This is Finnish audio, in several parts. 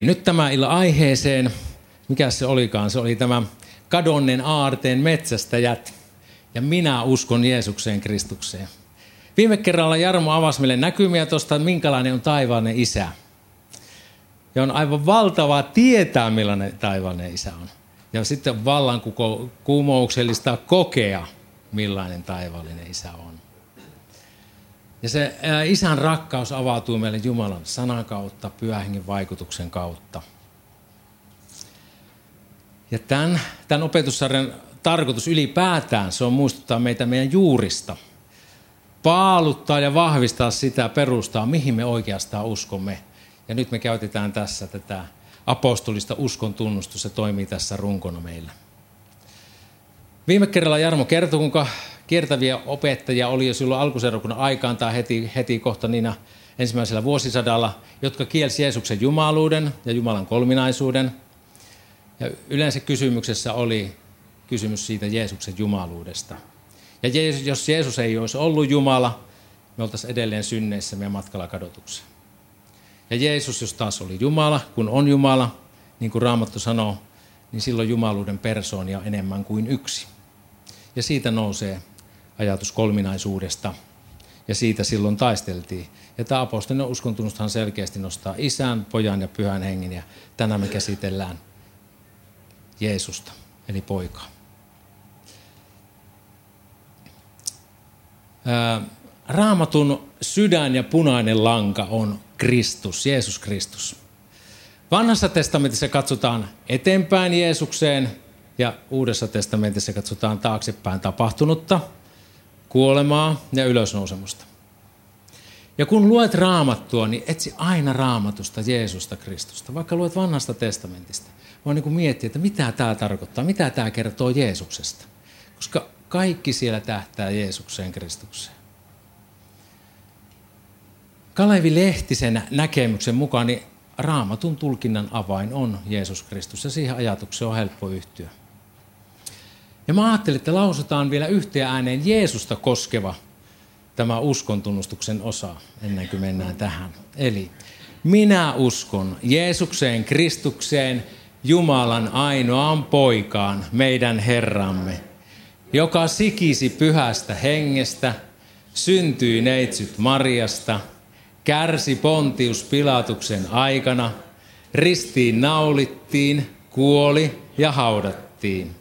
Nyt tämä illa aiheeseen, mikä se olikaan, se oli tämä kadonnen aarteen metsästäjät ja minä uskon Jeesukseen Kristukseen. Viime kerralla Jarmo avasi meille näkymiä tuosta, minkälainen on taivaallinen isä. Ja on aivan valtavaa tietää, millainen taivaallinen isä on. Ja sitten vallan kuumouksellista kokea, millainen taivaallinen isä on. Ja se isän rakkaus avautuu meille Jumalan sanan kautta, pyhähengen vaikutuksen kautta. Ja tämän, tämän opetussarjan tarkoitus ylipäätään, se on muistuttaa meitä meidän juurista. Paaluttaa ja vahvistaa sitä perustaa, mihin me oikeastaan uskomme. Ja nyt me käytetään tässä tätä apostolista uskon tunnustusta, se toimii tässä runkona meillä. Viime kerralla Jarmo kertoi, kuinka kiertäviä opettajia oli jo silloin alkuseurakunnan aikaan tai heti, heti kohta niinä ensimmäisellä vuosisadalla, jotka kielsi Jeesuksen jumaluuden ja Jumalan kolminaisuuden. Ja yleensä kysymyksessä oli kysymys siitä Jeesuksen jumaluudesta. Ja jos Jeesus ei olisi ollut Jumala, me oltaisiin edelleen synneissä meidän matkalla kadotukseen. Ja Jeesus, jos taas oli Jumala, kun on Jumala, niin kuin Raamattu sanoo, niin silloin jumaluuden persoonia enemmän kuin yksi. Ja siitä nousee ajatus kolminaisuudesta. Ja siitä silloin taisteltiin. Ja tämä apostolinen uskontunnustahan selkeästi nostaa isän, pojan ja pyhän hengen. Ja tänään me käsitellään Jeesusta, eli poikaa. Raamatun sydän ja punainen lanka on Kristus, Jeesus Kristus. Vanhassa testamentissa katsotaan eteenpäin Jeesukseen ja Uudessa testamentissa katsotaan taaksepäin tapahtunutta – kuolemaa ja ylösnousemusta. Ja kun luet raamattua, niin etsi aina raamatusta Jeesusta Kristusta. Vaikka luet vanhasta testamentista, voi niin miettiä, että mitä tämä tarkoittaa, mitä tämä kertoo Jeesuksesta. Koska kaikki siellä tähtää Jeesukseen Kristukseen. Kalevi Lehtisen näkemyksen mukaan niin raamatun tulkinnan avain on Jeesus Kristus ja siihen ajatukseen on helppo yhtyä. Ja mä ajattelin, että lausutaan vielä yhteen ääneen Jeesusta koskeva tämä uskontunnustuksen osa, ennen kuin mennään tähän. Eli minä uskon Jeesukseen Kristukseen, Jumalan ainoaan poikaan, meidän Herramme, joka sikisi pyhästä hengestä, syntyi neitsyt Mariasta, kärsi Pontius Pilatuksen aikana, ristiin naulittiin, kuoli ja haudattiin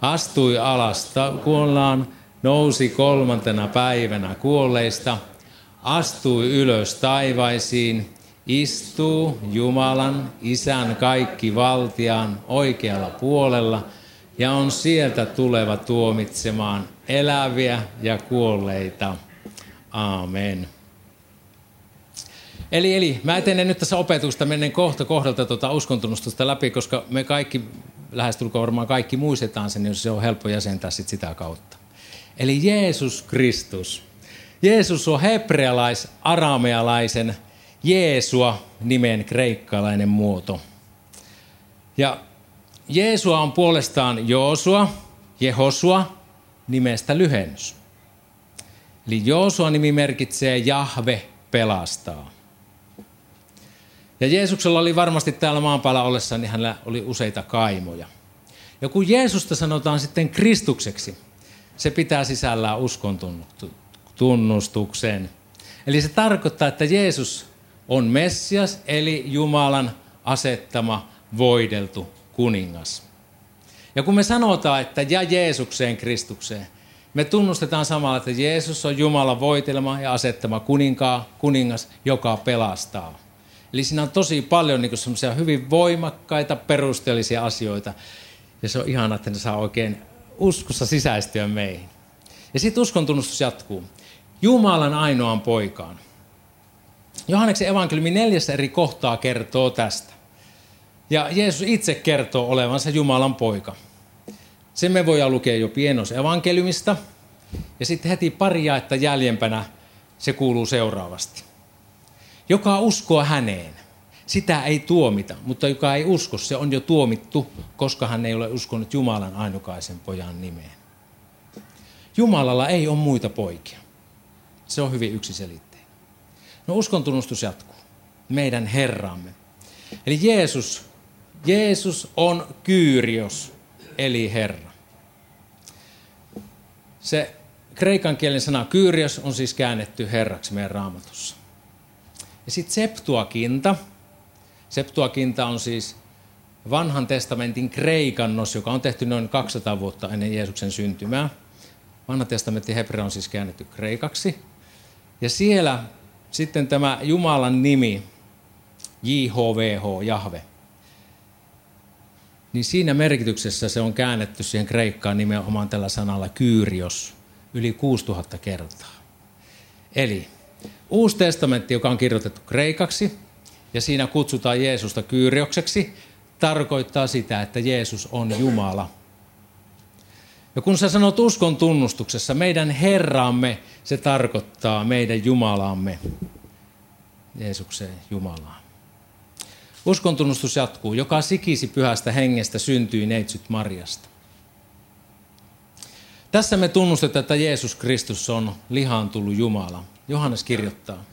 astui alas kuollaan, nousi kolmantena päivänä kuolleista, astui ylös taivaisiin, istuu Jumalan, Isän kaikki valtiaan oikealla puolella ja on sieltä tuleva tuomitsemaan eläviä ja kuolleita. Aamen. Eli, eli mä etenen nyt tässä opetusta, menen kohta kohdalta tuota uskontunnustusta läpi, koska me kaikki lähestulkoon varmaan kaikki muistetaan sen, jos se on helppo jäsentää sit sitä kautta. Eli Jeesus Kristus. Jeesus on hebrealais-aramealaisen Jeesua nimen kreikkalainen muoto. Ja Jeesua on puolestaan Joosua, Jehosua nimestä lyhennys. Eli Joosua nimi merkitsee Jahve pelastaa. Ja Jeesuksella oli varmasti täällä maan päällä ollessa, niin hänellä oli useita kaimoja. Ja kun Jeesusta sanotaan sitten Kristukseksi, se pitää sisällään uskon tunnustuksen. Eli se tarkoittaa, että Jeesus on Messias, eli Jumalan asettama voideltu kuningas. Ja kun me sanotaan, että ja Jeesukseen Kristukseen, me tunnustetaan samalla, että Jeesus on Jumalan voitelma ja asettama kuninkaa, kuningas, joka pelastaa. Eli siinä on tosi paljon niin semmoisia hyvin voimakkaita, perusteellisia asioita. Ja se on ihana, että ne saa oikein uskossa sisäistyä meihin. Ja sitten uskon tunnustus jatkuu. Jumalan ainoan poikaan. Johanneksen evankeliumi neljässä eri kohtaa kertoo tästä. Ja Jeesus itse kertoo olevansa Jumalan poika. Sen me voidaan lukea jo pienos evankeliumista. Ja sitten heti pari jaetta jäljempänä se kuuluu seuraavasti. Joka uskoo häneen, sitä ei tuomita, mutta joka ei usko, se on jo tuomittu, koska hän ei ole uskonut Jumalan ainukaisen pojan nimeen. Jumalalla ei ole muita poikia. Se on hyvin yksiselitteinen. No uskon tunnustus jatkuu. Meidän Herramme. Eli Jeesus, Jeesus on Kyyrios, eli Herra. Se kreikan kielen sana Kyyrios on siis käännetty Herraksi meidän raamatussa. Ja sitten Septuakinta. Septuakinta on siis vanhan testamentin kreikannos, joka on tehty noin 200 vuotta ennen Jeesuksen syntymää. Vanha testamentti hebrea on siis käännetty kreikaksi. Ja siellä sitten tämä Jumalan nimi, JHVH, Jahve, niin siinä merkityksessä se on käännetty siihen kreikkaan nimenomaan tällä sanalla Kyyrios yli 6000 kertaa. Eli Uusi testamentti, joka on kirjoitettu kreikaksi, ja siinä kutsutaan Jeesusta Kyyriokseksi, tarkoittaa sitä, että Jeesus on Jumala. Ja kun sä sanot uskon tunnustuksessa, meidän Herramme, se tarkoittaa meidän Jumalamme, Jeesukseen Jumalaan. Uskon tunnustus jatkuu. Joka sikisi pyhästä hengestä syntyi neitsyt Marjasta. Tässä me tunnustetaan, että Jeesus Kristus on lihaan tullut Jumala. Johannes kirjoittaa.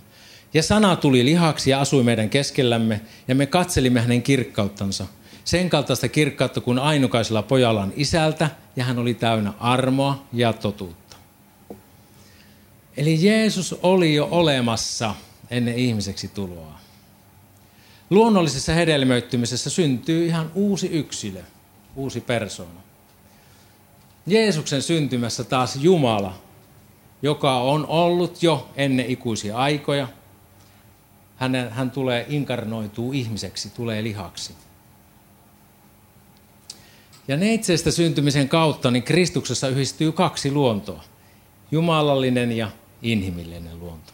Ja sana tuli lihaksi ja asui meidän keskellämme, ja me katselimme hänen kirkkauttansa. Sen kaltaista kirkkautta kuin ainukaisella pojalla on isältä, ja hän oli täynnä armoa ja totuutta. Eli Jeesus oli jo olemassa ennen ihmiseksi tuloa. Luonnollisessa hedelmöittymisessä syntyy ihan uusi yksilö, uusi persoona. Jeesuksen syntymässä taas Jumala, joka on ollut jo ennen ikuisia aikoja. Hän, hän tulee inkarnoituu ihmiseksi, tulee lihaksi. Ja neitsestä syntymisen kautta niin Kristuksessa yhdistyy kaksi luontoa. Jumalallinen ja inhimillinen luonto.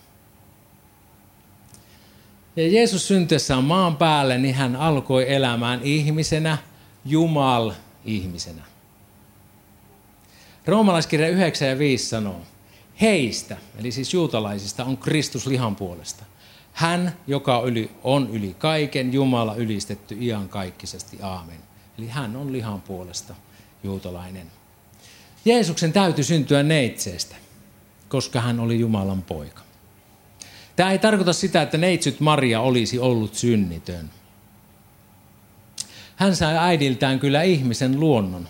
Ja Jeesus syntyessään maan päälle, niin hän alkoi elämään ihmisenä, Jumal-ihmisenä. Roomalaiskirja 9 ja 5 sanoo, heistä, eli siis juutalaisista, on Kristus lihan puolesta. Hän, joka on yli kaiken, Jumala ylistetty iankaikkisesti. Aamen. Eli hän on lihan puolesta juutalainen. Jeesuksen täytyy syntyä neitseestä, koska hän oli Jumalan poika. Tämä ei tarkoita sitä, että neitsyt Maria olisi ollut synnitön. Hän sai äidiltään kyllä ihmisen luonnon,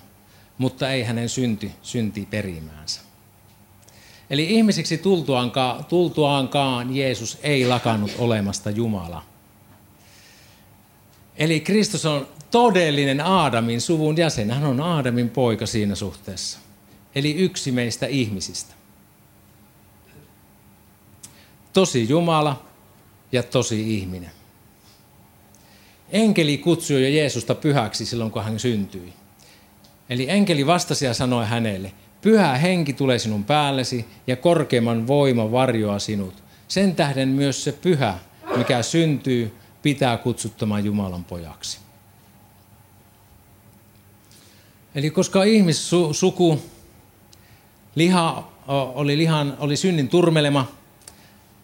mutta ei hänen synti, synti perimäänsä. Eli ihmisiksi tultuaankaan, tultuaankaan Jeesus ei lakannut olemasta Jumala. Eli Kristus on todellinen Aadamin suvun jäsen. Hän on Aadamin poika siinä suhteessa. Eli yksi meistä ihmisistä. Tosi Jumala ja tosi ihminen. Enkeli kutsui jo Jeesusta pyhäksi silloin, kun hän syntyi. Eli enkeli vastasi ja sanoi hänelle, pyhä henki tulee sinun päällesi ja korkeimman voima varjoa sinut. Sen tähden myös se pyhä, mikä syntyy, pitää kutsuttamaan Jumalan pojaksi. Eli koska ihmissuku liha, oli, lihan, oli synnin turmelema,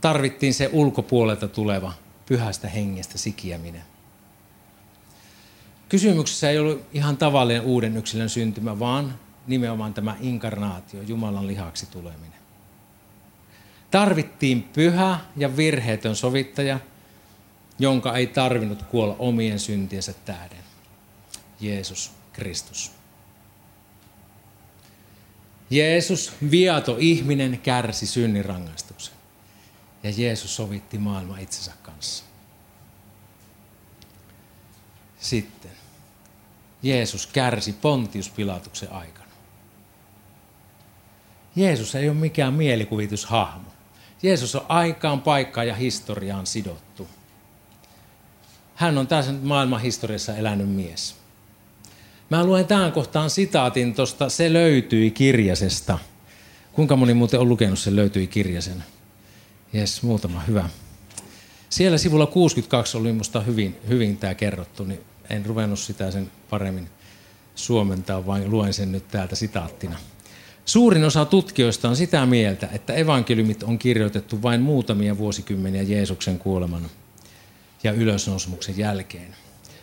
tarvittiin se ulkopuolelta tuleva pyhästä hengestä sikiäminen. Kysymyksessä ei ollut ihan tavallinen uuden yksilön syntymä, vaan nimenomaan tämä inkarnaatio, Jumalan lihaksi tuleminen. Tarvittiin pyhä ja virheetön sovittaja, jonka ei tarvinnut kuolla omien syntiensä tähden. Jeesus Kristus. Jeesus, viato ihminen, kärsi synnin rangaistuksen. Ja Jeesus sovitti maailma itsensä kanssa. Sitten Jeesus kärsi Pontius Pilatuksen aikana. Jeesus ei ole mikään mielikuvitushahmo. Jeesus on aikaan, paikkaan ja historiaan sidottu. Hän on tässä maailman historiassa elänyt mies. Mä luen tähän kohtaan sitaatin tuosta Se löytyi kirjasesta. Kuinka moni muuten on lukenut Se löytyi kirjasen? Jes, muutama, hyvä. Siellä sivulla 62 oli minusta hyvin, hyvin tämä kerrottu, niin en ruvennut sitä sen paremmin suomentaa, vaan luen sen nyt täältä sitaattina. Suurin osa tutkijoista on sitä mieltä, että evankeliumit on kirjoitettu vain muutamia vuosikymmeniä Jeesuksen kuoleman ja ylösnousemuksen jälkeen.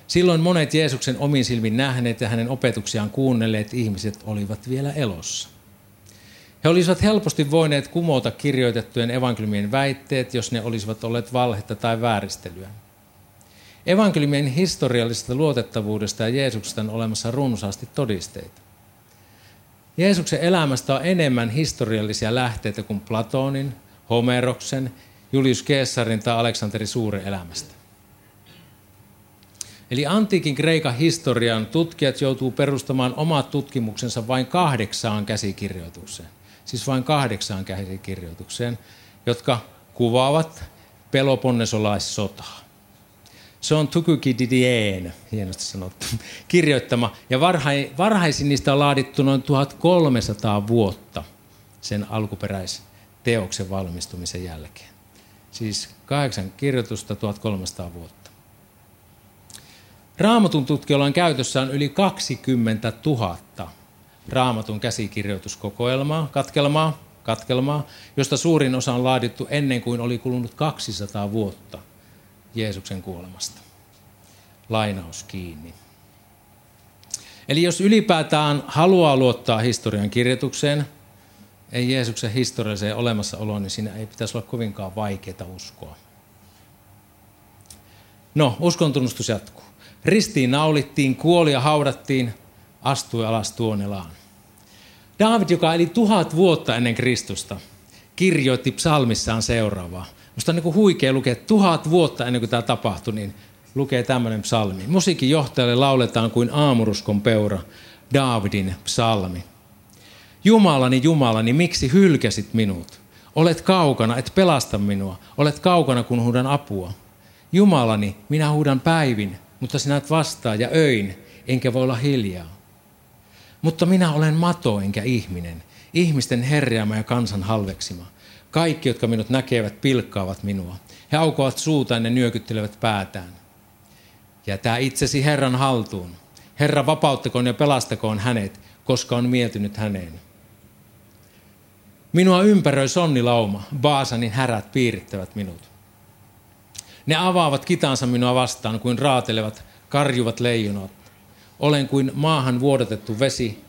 Silloin monet Jeesuksen omin silmin nähneet ja hänen opetuksiaan kuunnelleet ihmiset olivat vielä elossa. He olisivat helposti voineet kumota kirjoitettujen evankeliumien väitteet, jos ne olisivat olleet valhetta tai vääristelyä. Evankeliumin historiallisesta luotettavuudesta ja Jeesuksesta on olemassa runsaasti todisteita. Jeesuksen elämästä on enemmän historiallisia lähteitä kuin Platonin, Homeroksen, Julius Caesarin tai Aleksanteri Suuren elämästä. Eli antiikin Kreikan historian tutkijat joutuu perustamaan omat tutkimuksensa vain kahdeksaan käsikirjoitukseen. Siis vain kahdeksaan käsikirjoitukseen, jotka kuvaavat peloponnesolaissotaa. Se on Tukukididien, hienosti sanottu, kirjoittama. Ja varhaisin niistä on laadittu noin 1300 vuotta sen alkuperäisteoksen valmistumisen jälkeen. Siis kahdeksan kirjoitusta 1300 vuotta. Raamatun tutkijoilla on käytössään yli 20 000 raamatun käsikirjoituskokoelmaa, katkelmaa, katkelmaa, josta suurin osa on laadittu ennen kuin oli kulunut 200 vuotta Jeesuksen kuolemasta. Lainaus kiinni. Eli jos ylipäätään haluaa luottaa historian kirjoitukseen, ei Jeesuksen historialliseen olemassaoloon, niin siinä ei pitäisi olla kovinkaan vaikeaa uskoa. No, uskon tunnustus jatkuu. Ristiin naulittiin, kuoli ja haudattiin, astui alas tuonelaan. David, joka eli tuhat vuotta ennen Kristusta, kirjoitti psalmissaan seuraavaa. Musta on niin huikea lukea, että tuhat vuotta ennen kuin tämä tapahtui, niin lukee tämmöinen psalmi. Musiikin johtajalle lauletaan kuin aamuruskon peura, Davidin psalmi. Jumalani, Jumalani, miksi hylkäsit minut? Olet kaukana, et pelasta minua. Olet kaukana, kun huudan apua. Jumalani, minä huudan päivin, mutta sinä et vastaa ja öin, enkä voi olla hiljaa. Mutta minä olen mato enkä ihminen, ihmisten herjaama ja kansan halveksima. Kaikki, jotka minut näkevät, pilkkaavat minua. He aukoavat suuta ja nyökyttelevät päätään. Jätä itsesi Herran haltuun. Herra vapauttakoon ja pelastakoon hänet, koska on mieltynyt häneen. Minua ympäröi sonnilauma, Baasanin härät piirittävät minut. Ne avaavat kitansa minua vastaan kuin raatelevat, karjuvat leijonat. Olen kuin maahan vuodatettu vesi.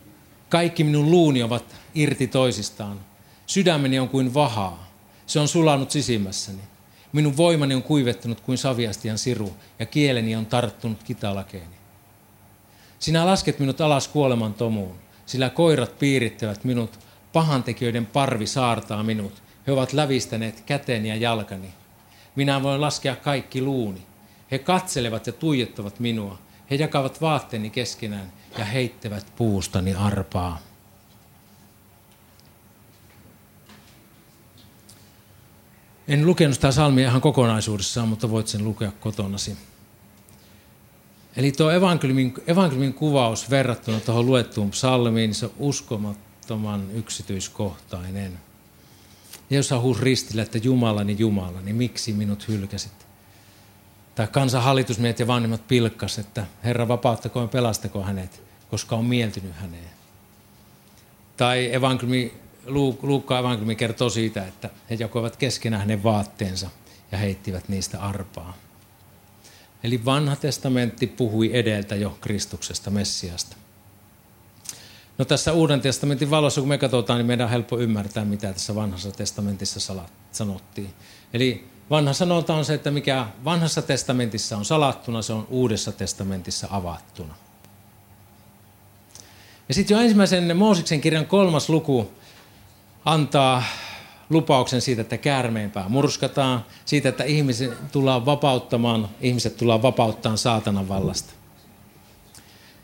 Kaikki minun luuni ovat irti toisistaan. Sydämeni on kuin vahaa. Se on sulanut sisimmässäni. Minun voimani on kuivettunut kuin saviastian siru ja kieleni on tarttunut kitalakeeni. Sinä lasket minut alas kuoleman tomuun, sillä koirat piirittävät minut, pahantekijöiden parvi saartaa minut. He ovat lävistäneet käteni ja jalkani. Minä voin laskea kaikki luuni. He katselevat ja tuijottavat minua. He jakavat vaatteeni keskenään ja heittävät puustani arpaa. En lukenut sitä salmia ihan kokonaisuudessaan, mutta voit sen lukea kotonasi. Eli tuo evankeliumin, evankeliumin kuvaus verrattuna tuohon luettuun psalmiin, se on uskomattoman yksityiskohtainen. Ja jos huus ristillä, että Jumalani Jumala, niin miksi minut hylkäsit? Tai kansan hallitusmiehet ja vanhemmat pilkkas, että Herra vapauttakoon ja pelastako hänet, koska on mieltynyt häneen. Tai evankeliumi Luukka evankeliumi kertoo siitä, että he jakoivat keskenään hänen vaatteensa ja heittivät niistä arpaa. Eli vanha testamentti puhui edeltä jo Kristuksesta, Messiasta. No tässä Uuden testamentin valossa, kun me katsotaan, niin meidän on helppo ymmärtää, mitä tässä vanhassa testamentissa sanottiin. Eli vanha sanonta on se, että mikä vanhassa testamentissa on salattuna, se on Uudessa testamentissa avattuna. Ja sitten jo ensimmäisen Moosiksen kirjan kolmas luku antaa lupauksen siitä, että käärmeenpää murskataan, siitä, että ihmiset tullaan vapauttamaan, ihmiset tullaan vapauttamaan saatanan vallasta.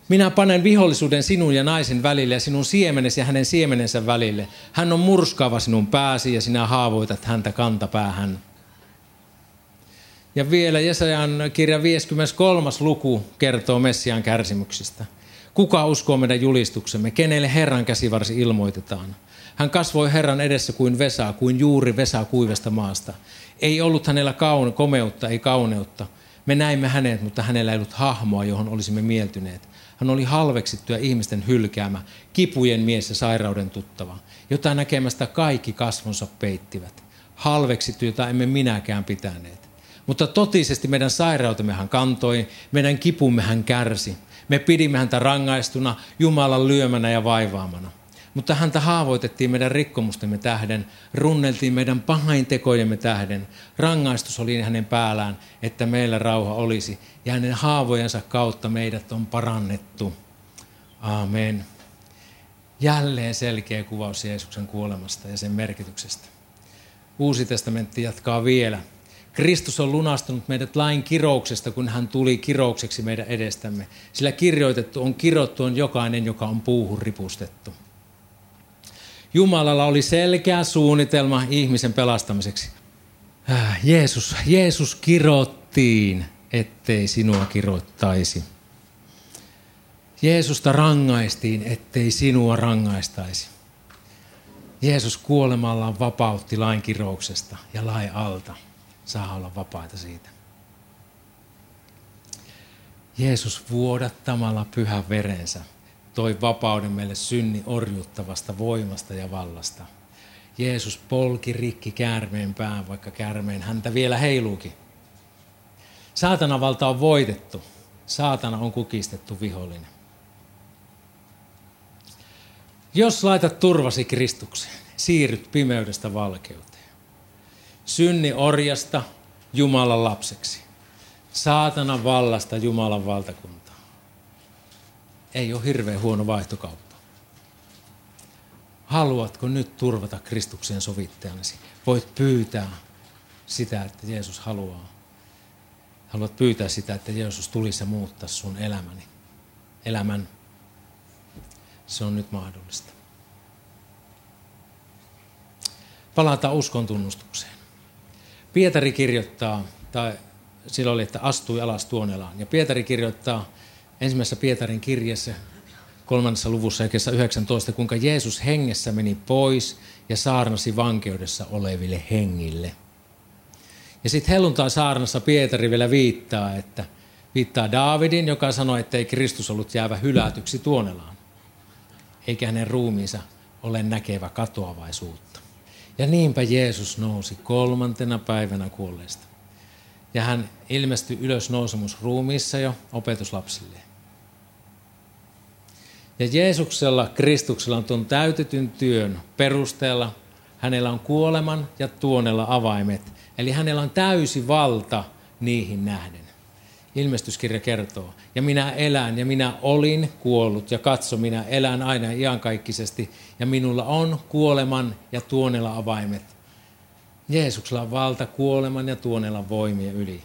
Minä panen vihollisuuden sinun ja naisen välille ja sinun siemenesi ja hänen siemenensä välille. Hän on murskaava sinun pääsi ja sinä haavoitat häntä kantapäähän. Ja vielä Jesajan kirja 53. luku kertoo Messian kärsimyksistä. Kuka uskoo meidän julistuksemme? Kenelle Herran käsivarsi ilmoitetaan? Hän kasvoi Herran edessä kuin Vesa, kuin juuri Vesa kuivesta maasta. Ei ollut hänellä kaun, komeutta, ei kauneutta. Me näimme hänet, mutta hänellä ei ollut hahmoa, johon olisimme mieltyneet. Hän oli halveksittu ja ihmisten hylkäämä, kipujen mies ja sairauden tuttava, jota näkemästä kaikki kasvonsa peittivät. Halveksittu, jota emme minäkään pitäneet. Mutta totisesti meidän sairautemme hän kantoi, meidän kipumme hän kärsi. Me pidimme häntä rangaistuna, Jumalan lyömänä ja vaivaamana. Mutta häntä haavoitettiin meidän rikkomustemme tähden, runneltiin meidän pahaintekojemme tähden. Rangaistus oli hänen päällään, että meillä rauha olisi, ja hänen haavojensa kautta meidät on parannettu. Amen. Jälleen selkeä kuvaus Jeesuksen kuolemasta ja sen merkityksestä. Uusi testamentti jatkaa vielä. Kristus on lunastanut meidät lain kirouksesta, kun hän tuli kiroukseksi meidän edestämme. Sillä kirjoitettu on kirottu on jokainen, joka on puuhun ripustettu. Jumalalla oli selkeä suunnitelma ihmisen pelastamiseksi. Äh, Jeesus, Jeesus kirottiin, ettei sinua kiroittaisi. Jeesusta rangaistiin, ettei sinua rangaistaisi. Jeesus kuolemallaan vapautti lain kirouksesta ja lain alta. Saa olla vapaita siitä. Jeesus vuodattamalla pyhän verensä toi vapauden meille synni orjuttavasta voimasta ja vallasta. Jeesus polki rikki käärmeen pään, vaikka käärmeen häntä vielä heiluukin. Saatana valta on voitettu. Saatana on kukistettu vihollinen. Jos laitat turvasi Kristukseen, siirryt pimeydestä valkeuteen. Synni orjasta Jumalan lapseksi. Saatanan vallasta Jumalan valtakuntaa. Ei ole hirveän huono vaihtokauppa. Haluatko nyt turvata Kristuksen sovittajanesi? Voit pyytää sitä, että Jeesus haluaa. Haluat pyytää sitä, että Jeesus tulisi ja muuttaa sun elämäni. Elämän se on nyt mahdollista. Palataan uskon tunnustukseen. Pietari kirjoittaa, tai silloin oli, että astui alas tuonelaan. Ja Pietari kirjoittaa ensimmäisessä Pietarin kirjassa kolmannessa luvussa ja 19, kuinka Jeesus hengessä meni pois ja saarnasi vankeudessa oleville hengille. Ja sitten helluntai saarnassa Pietari vielä viittaa, että viittaa Daavidin, joka sanoi, että ei Kristus ollut jäävä hylätyksi tuonelaan eikä hänen ruumiinsa ole näkevä katoavaisuutta. Ja niinpä Jeesus nousi kolmantena päivänä kuolleesta. Ja hän ilmestyi ylös nousemusruumiissa jo opetuslapsille. Ja Jeesuksella, Kristuksella on tuon täytetyn työn perusteella, hänellä on kuoleman ja tuonella avaimet. Eli hänellä on täysi valta niihin nähden ilmestyskirja kertoo. Ja minä elän ja minä olin kuollut ja katso, minä elän aina iankaikkisesti ja minulla on kuoleman ja tuonella avaimet. Jeesuksella on valta kuoleman ja tuonella voimia yli.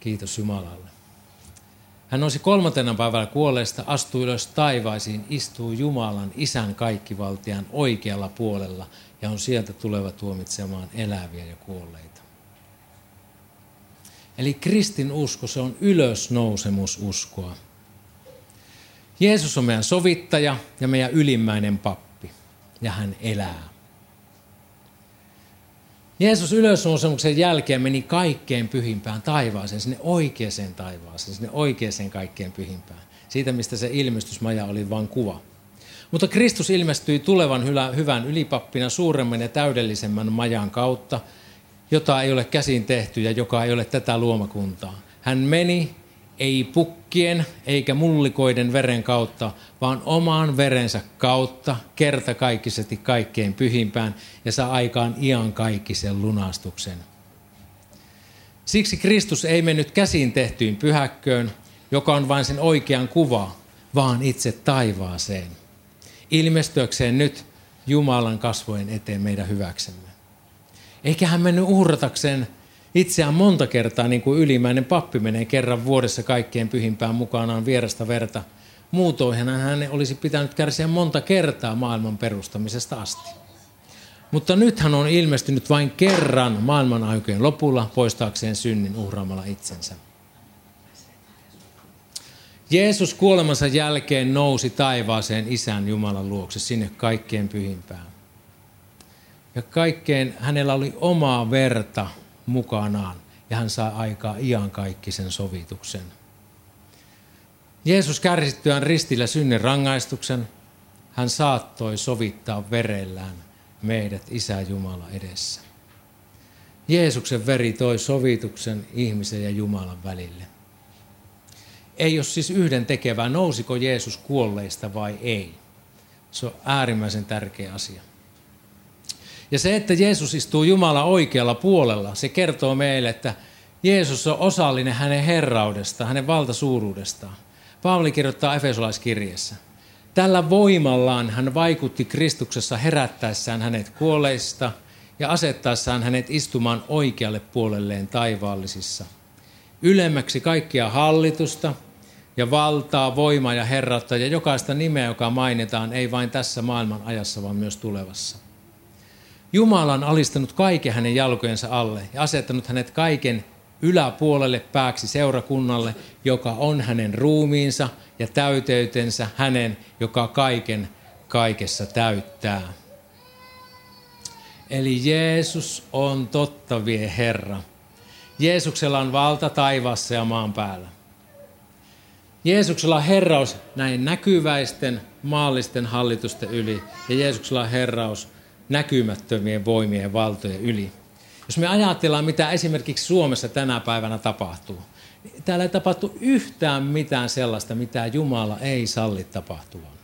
Kiitos Jumalalle. Hän nousi kolmantena päivällä kuolleesta, astui ylös taivaisiin, istuu Jumalan, isän kaikkivaltian oikealla puolella ja on sieltä tuleva tuomitsemaan eläviä ja kuolleita. Eli kristin usko, se on ylösnousemususkoa. Jeesus on meidän sovittaja ja meidän ylimmäinen pappi, ja hän elää. Jeesus ylösnousemuksen jälkeen meni kaikkein pyhimpään taivaaseen, sinne oikeaan taivaaseen, sinne oikeaan kaikkein pyhimpään. Siitä, mistä se ilmestysmaja oli vain kuva. Mutta Kristus ilmestyi tulevan hyvän ylipappina suuremman ja täydellisemmän majan kautta, jota ei ole käsin tehty ja joka ei ole tätä luomakuntaa. Hän meni ei pukkien eikä mullikoiden veren kautta, vaan omaan verensä kautta kertakaikkisesti kaikkein pyhimpään ja saa aikaan iankaikkisen lunastuksen. Siksi Kristus ei mennyt käsin tehtyyn pyhäkköön, joka on vain sen oikean kuva, vaan itse taivaaseen. Ilmestyäkseen nyt Jumalan kasvojen eteen meidän hyväksemme. Eikä hän mennyt uhratakseen itseään monta kertaa, niin kuin ylimäinen pappi menee kerran vuodessa kaikkien pyhimpään mukanaan vierasta verta. Muutoinhan hän olisi pitänyt kärsiä monta kertaa maailman perustamisesta asti. Mutta nyt hän on ilmestynyt vain kerran maailman aikojen lopulla poistaakseen synnin uhraamalla itsensä. Jeesus kuolemansa jälkeen nousi taivaaseen isän Jumalan luokse sinne kaikkeen pyhimpään. Ja kaikkeen hänellä oli omaa verta mukanaan ja hän saa aikaa iankaikkisen sovituksen. Jeesus kärsittyään ristillä synnin rangaistuksen, hän saattoi sovittaa verellään meidät Isä Jumala edessä. Jeesuksen veri toi sovituksen ihmisen ja Jumalan välille. ei ole siis yhden tekevää, nousiko Jeesus kuolleista vai ei. Se on äärimmäisen tärkeä asia. Ja se, että Jeesus istuu Jumala oikealla puolella, se kertoo meille, että Jeesus on osallinen hänen herraudestaan, hänen valtasuuruudestaan. Paavali kirjoittaa Efesolaiskirjeessä. Tällä voimallaan hän vaikutti Kristuksessa herättäessään hänet kuolleista ja asettaessaan hänet istumaan oikealle puolelleen taivaallisissa. Ylemmäksi kaikkia hallitusta ja valtaa, voimaa ja herrautta ja jokaista nimeä, joka mainitaan, ei vain tässä maailman ajassa, vaan myös tulevassa. Jumala on alistanut kaiken hänen jalkojensa alle ja asettanut hänet kaiken yläpuolelle pääksi seurakunnalle, joka on hänen ruumiinsa ja täyteytensä hänen, joka kaiken kaikessa täyttää. Eli Jeesus on totta vie Herra. Jeesuksella on valta taivaassa ja maan päällä. Jeesuksella on herraus näin näkyväisten maallisten hallitusten yli ja Jeesuksella on herraus näkymättömien voimien valtojen yli. Jos me ajatellaan, mitä esimerkiksi Suomessa tänä päivänä tapahtuu, niin täällä ei tapahtu yhtään mitään sellaista, mitä Jumala ei salli tapahtuvan.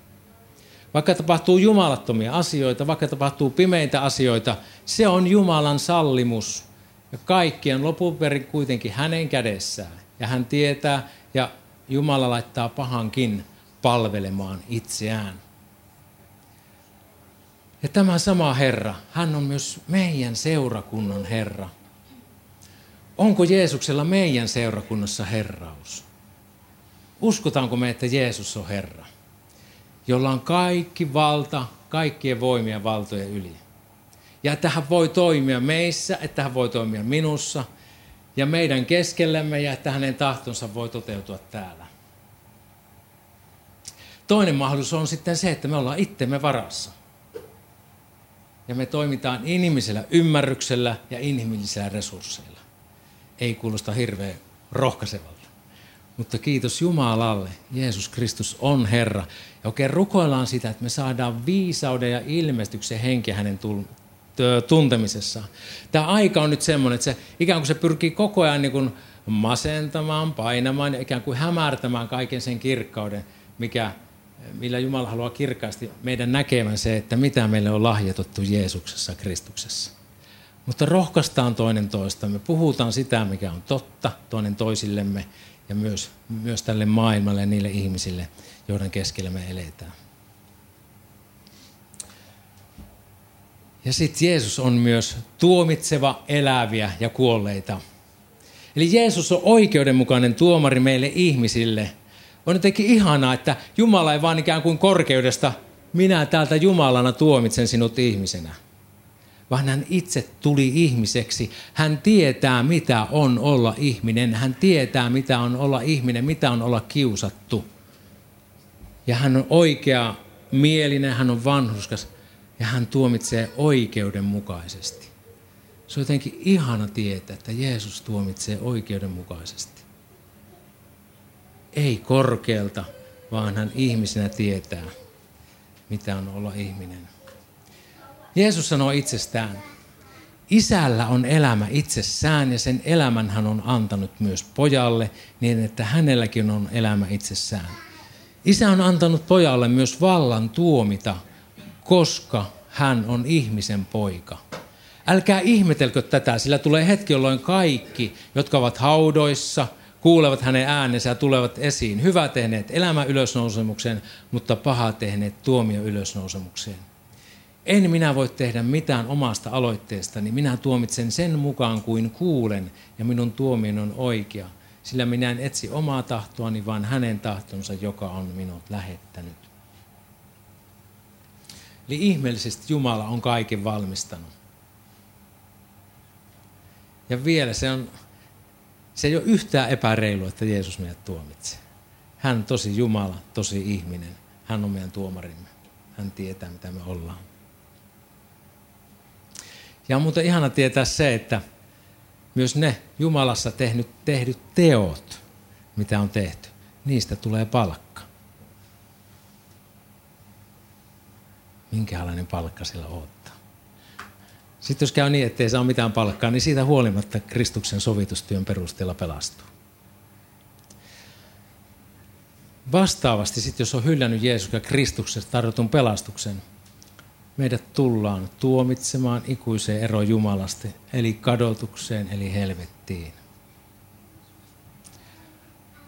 Vaikka tapahtuu jumalattomia asioita, vaikka tapahtuu pimeitä asioita, se on Jumalan sallimus. Ja kaikki on lopun perin kuitenkin hänen kädessään. Ja hän tietää, ja Jumala laittaa pahankin palvelemaan itseään. Ja tämä sama Herra, hän on myös meidän seurakunnan Herra. Onko Jeesuksella meidän seurakunnassa herraus? Uskotaanko me, että Jeesus on Herra, jolla on kaikki valta, kaikkien voimien valtojen yli? Ja että hän voi toimia meissä, että hän voi toimia minussa ja meidän keskellämme ja että hänen tahtonsa voi toteutua täällä. Toinen mahdollisuus on sitten se, että me ollaan itsemme varassa ja me toimitaan inhimillisellä ymmärryksellä ja inhimillisillä resursseilla. Ei kuulosta hirveän rohkaisevalta. Mutta kiitos Jumalalle, Jeesus Kristus on Herra. Ja oikein rukoillaan sitä, että me saadaan viisauden ja ilmestyksen henki hänen tuntemisessaan. Tämä aika on nyt semmoinen, että se ikään kuin se pyrkii koko ajan niin kuin masentamaan, painamaan ja ikään kuin hämärtämään kaiken sen kirkkauden, mikä millä Jumala haluaa kirkkaasti meidän näkemään se, että mitä meille on lahjoitettu Jeesuksessa, Kristuksessa. Mutta rohkaistaan toinen toista. Me puhutaan sitä, mikä on totta toinen toisillemme ja myös, myös tälle maailmalle ja niille ihmisille, joiden keskellä me eletään. Ja sitten Jeesus on myös tuomitseva eläviä ja kuolleita. Eli Jeesus on oikeudenmukainen tuomari meille ihmisille – on jotenkin ihanaa, että Jumala ei vaan ikään kuin korkeudesta, minä täältä Jumalana tuomitsen sinut ihmisenä. Vaan hän itse tuli ihmiseksi. Hän tietää, mitä on olla ihminen. Hän tietää, mitä on olla ihminen, mitä on olla kiusattu. Ja hän on oikea mielinen, hän on vanhuskas ja hän tuomitsee oikeudenmukaisesti. Se on jotenkin ihana tietää, että Jeesus tuomitsee oikeudenmukaisesti ei korkealta, vaan hän ihmisenä tietää, mitä on olla ihminen. Jeesus sanoo itsestään, Isällä on elämä itsessään ja sen elämän hän on antanut myös pojalle niin, että hänelläkin on elämä itsessään. Isä on antanut pojalle myös vallan tuomita, koska hän on ihmisen poika. Älkää ihmetelkö tätä, sillä tulee hetki, jolloin kaikki, jotka ovat haudoissa – kuulevat hänen äänensä ja tulevat esiin. Hyvä tehneet elämä ylösnousemukseen, mutta paha tehneet tuomio ylösnousemukseen. En minä voi tehdä mitään omasta aloitteestani. Minä tuomitsen sen mukaan kuin kuulen ja minun tuomion on oikea. Sillä minä en etsi omaa tahtoani, vaan hänen tahtonsa, joka on minut lähettänyt. Eli ihmeellisesti Jumala on kaiken valmistanut. Ja vielä se on se ei ole yhtään epäreilu, että Jeesus meidät tuomitsee. Hän on tosi Jumala, tosi ihminen. Hän on meidän tuomarimme. Hän tietää, mitä me ollaan. Ja on muuten ihana tietää se, että myös ne Jumalassa tehnyt, tehdyt teot, mitä on tehty, niistä tulee palkka. Minkälainen palkka sillä odottaa? Sitten jos käy niin, ettei saa mitään palkkaa, niin siitä huolimatta Kristuksen sovitustyön perusteella pelastuu. Vastaavasti sitten, jos on hyllännyt Jeesus ja Kristuksesta tarjotun pelastuksen, meidät tullaan tuomitsemaan ikuiseen ero Jumalasta, eli kadotukseen, eli helvettiin.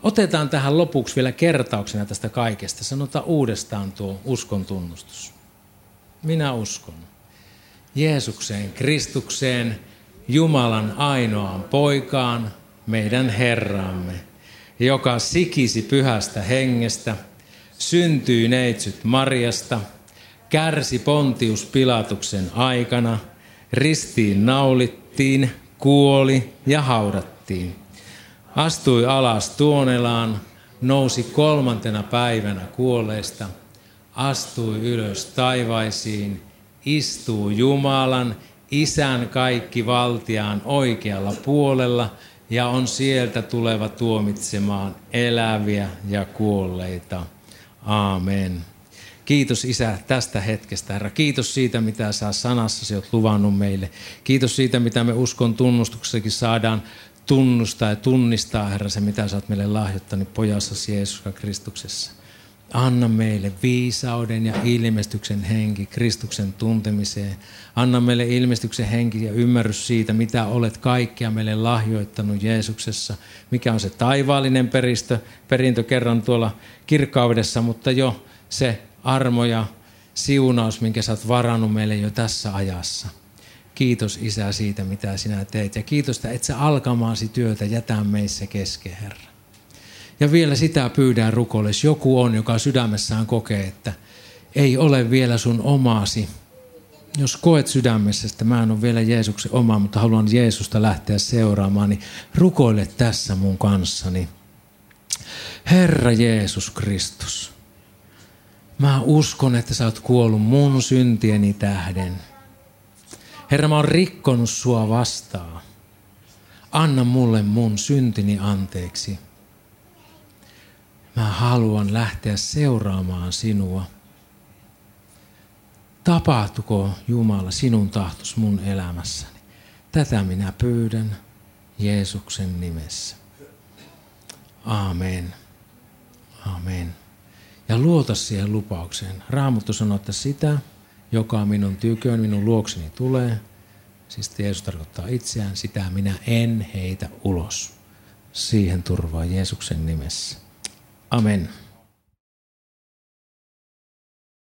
Otetaan tähän lopuksi vielä kertauksena tästä kaikesta. Sanotaan uudestaan tuo uskon tunnustus. Minä uskon Jeesukseen, Kristukseen, Jumalan ainoaan poikaan, meidän Herramme, joka sikisi pyhästä hengestä, syntyi neitsyt Marjasta, kärsi Pontius Pilatuksen aikana, ristiin naulittiin, kuoli ja haudattiin. Astui alas tuonelaan, nousi kolmantena päivänä kuolleista, astui ylös taivaisiin, istuu Jumalan, Isän kaikki valtiaan oikealla puolella ja on sieltä tuleva tuomitsemaan eläviä ja kuolleita. Aamen. Kiitos Isä tästä hetkestä, Herra. Kiitos siitä, mitä sä sanassasi olet luvannut meille. Kiitos siitä, mitä me uskon tunnustuksessakin saadaan tunnustaa ja tunnistaa, Herra, se mitä sä oot meille lahjoittanut pojassasi Jeesus Kristuksessa. Anna meille viisauden ja ilmestyksen henki Kristuksen tuntemiseen. Anna meille ilmestyksen henki ja ymmärrys siitä, mitä olet kaikkea meille lahjoittanut Jeesuksessa. Mikä on se taivaallinen peristö, perintö kerran tuolla kirkkaudessa, mutta jo se armo ja siunaus, minkä sä oot varannut meille jo tässä ajassa. Kiitos Isä siitä, mitä sinä teet. Ja kiitos, että et sä alkamaasi työtä jätä meissä kesken, Herra. Ja vielä sitä pyydän rukoille, jos joku on, joka sydämessään kokee, että ei ole vielä sun omaasi. Jos koet sydämessä, että mä en ole vielä Jeesuksen oma, mutta haluan Jeesusta lähteä seuraamaan, niin rukoile tässä mun kanssani. Herra Jeesus Kristus, mä uskon, että sä oot kuollut mun syntieni tähden. Herra, mä oon rikkonut sua vastaan. Anna mulle mun syntini anteeksi. Mä haluan lähteä seuraamaan sinua. Tapahtuko Jumala sinun tahtos mun elämässäni? Tätä minä pyydän Jeesuksen nimessä. Amen. Amen. Ja luota siihen lupaukseen. Raamattu sanoo, että sitä, joka minun tyköön, minun luokseni tulee, siis Jeesus tarkoittaa itseään, sitä minä en heitä ulos. Siihen turvaa Jeesuksen nimessä. Amen.